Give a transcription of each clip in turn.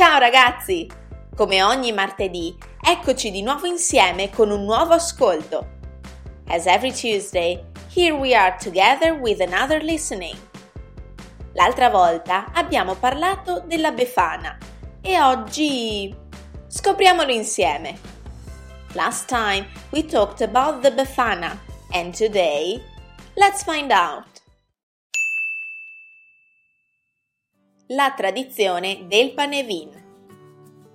Ciao ragazzi! Come ogni martedì, eccoci di nuovo insieme con un nuovo ascolto. As every Tuesday, here we are together with another listening. L'altra volta abbiamo parlato della Befana e oggi scopriamolo insieme. Last time we talked about the Befana and today let's find out. La tradizione del panevin.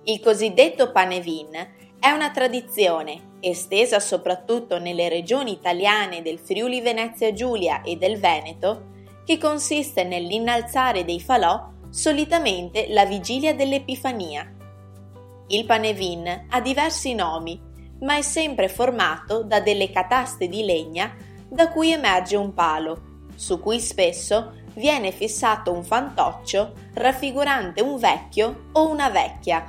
Il cosiddetto panevin è una tradizione estesa soprattutto nelle regioni italiane del Friuli Venezia Giulia e del Veneto, che consiste nell'innalzare dei falò solitamente la vigilia dell'Epifania. Il panevin ha diversi nomi, ma è sempre formato da delle cataste di legna da cui emerge un palo, su cui spesso viene fissato un fantoccio raffigurante un vecchio o una vecchia.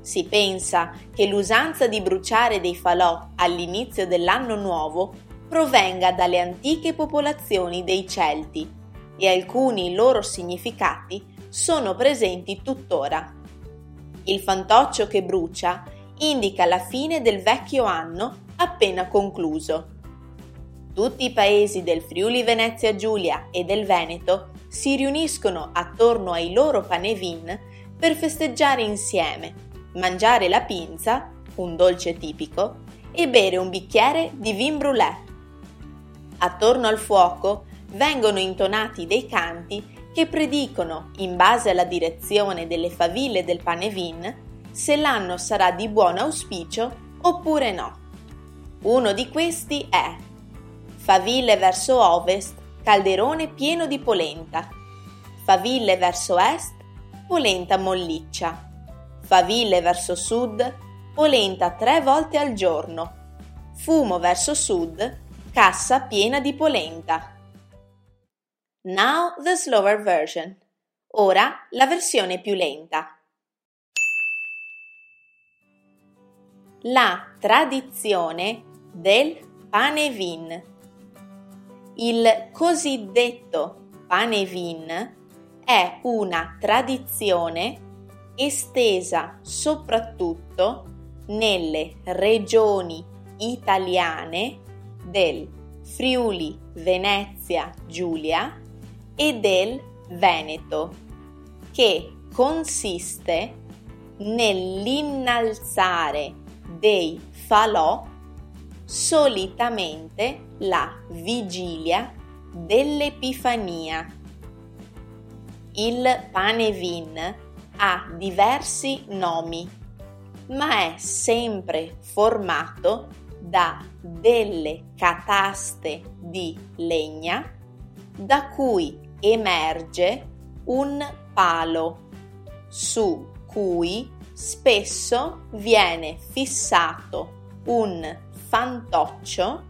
Si pensa che l'usanza di bruciare dei falò all'inizio dell'anno nuovo provenga dalle antiche popolazioni dei Celti e alcuni loro significati sono presenti tuttora. Il fantoccio che brucia indica la fine del vecchio anno appena concluso. Tutti i paesi del Friuli Venezia Giulia e del Veneto si riuniscono attorno ai loro panevin per festeggiare insieme, mangiare la pinza, un dolce tipico, e bere un bicchiere di vin brûlé. Attorno al fuoco vengono intonati dei canti che predicono, in base alla direzione delle faville del panevin, se l'anno sarà di buon auspicio oppure no. Uno di questi è faville verso ovest, calderone pieno di polenta, faville verso est, polenta molliccia, faville verso sud, polenta tre volte al giorno, fumo verso sud, cassa piena di polenta. Now the slower version. Ora la versione più lenta. La tradizione del panevin. Il cosiddetto panevin è una tradizione estesa soprattutto nelle regioni italiane del Friuli Venezia Giulia e del Veneto, che consiste nell'innalzare dei falò solitamente la vigilia dell'Epifania. Il panevin ha diversi nomi, ma è sempre formato da delle cataste di legna da cui emerge un palo su cui spesso viene fissato un fantoccio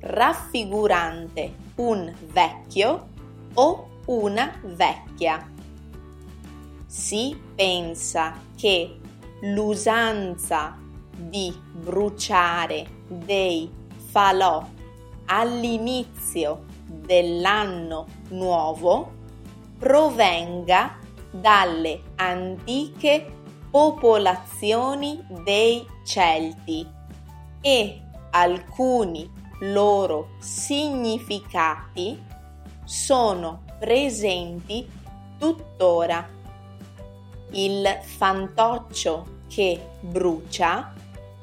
raffigurante un vecchio o una vecchia. Si pensa che l'usanza di bruciare dei falò all'inizio dell'anno nuovo provenga dalle antiche popolazioni dei Celti e alcuni loro significati sono presenti tuttora. Il fantoccio che brucia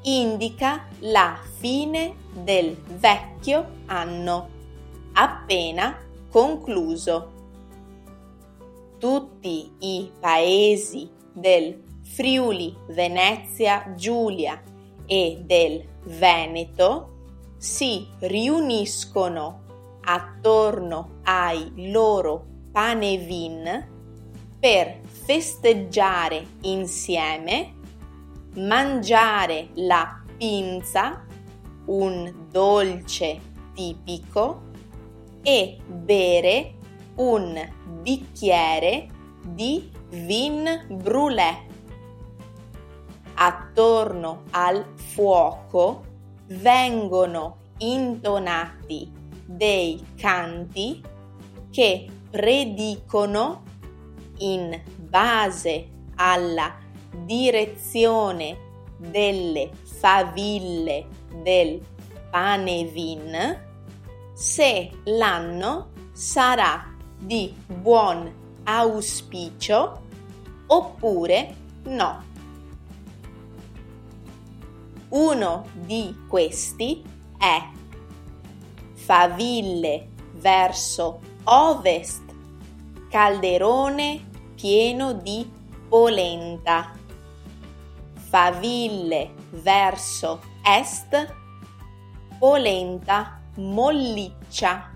indica la fine del vecchio anno appena concluso. Tutti i paesi del Friuli Venezia Giulia e del Veneto si riuniscono attorno ai loro panevin per festeggiare insieme, mangiare la pinza, un dolce tipico, e bere un bicchiere di vin brûlé attorno al fuoco vengono intonati dei canti che predicono in base alla direzione delle faville del Panevin se l'anno sarà di buon auspicio oppure no. Uno di questi è faville verso ovest, calderone pieno di polenta. Faville verso est, polenta molliccia.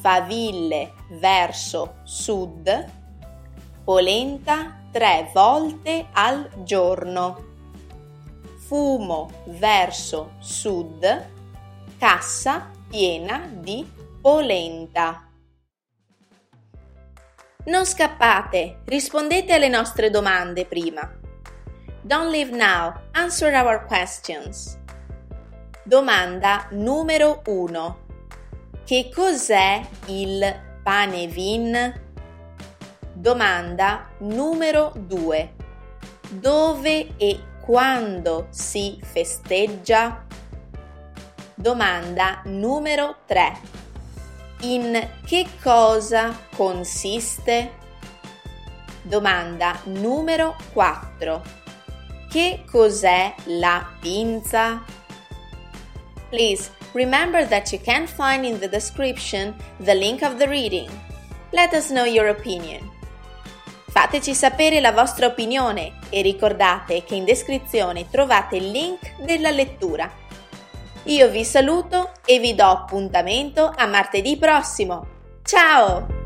Faville verso sud, polenta tre volte al giorno. Fumo verso sud, cassa piena di polenta. Non scappate, rispondete alle nostre domande prima. Don't leave now, answer our questions. Domanda numero 1. Che cos'è il panevin? Domanda numero 2. Dove e quando si festeggia? Domanda numero 3. In che cosa consiste? Domanda numero 4. Che cos'è la pinza? Please remember that you can find in the description the link of the reading. Let us know your opinion. Fateci sapere la vostra opinione e ricordate che in descrizione trovate il link della lettura. Io vi saluto e vi do appuntamento a martedì prossimo. Ciao!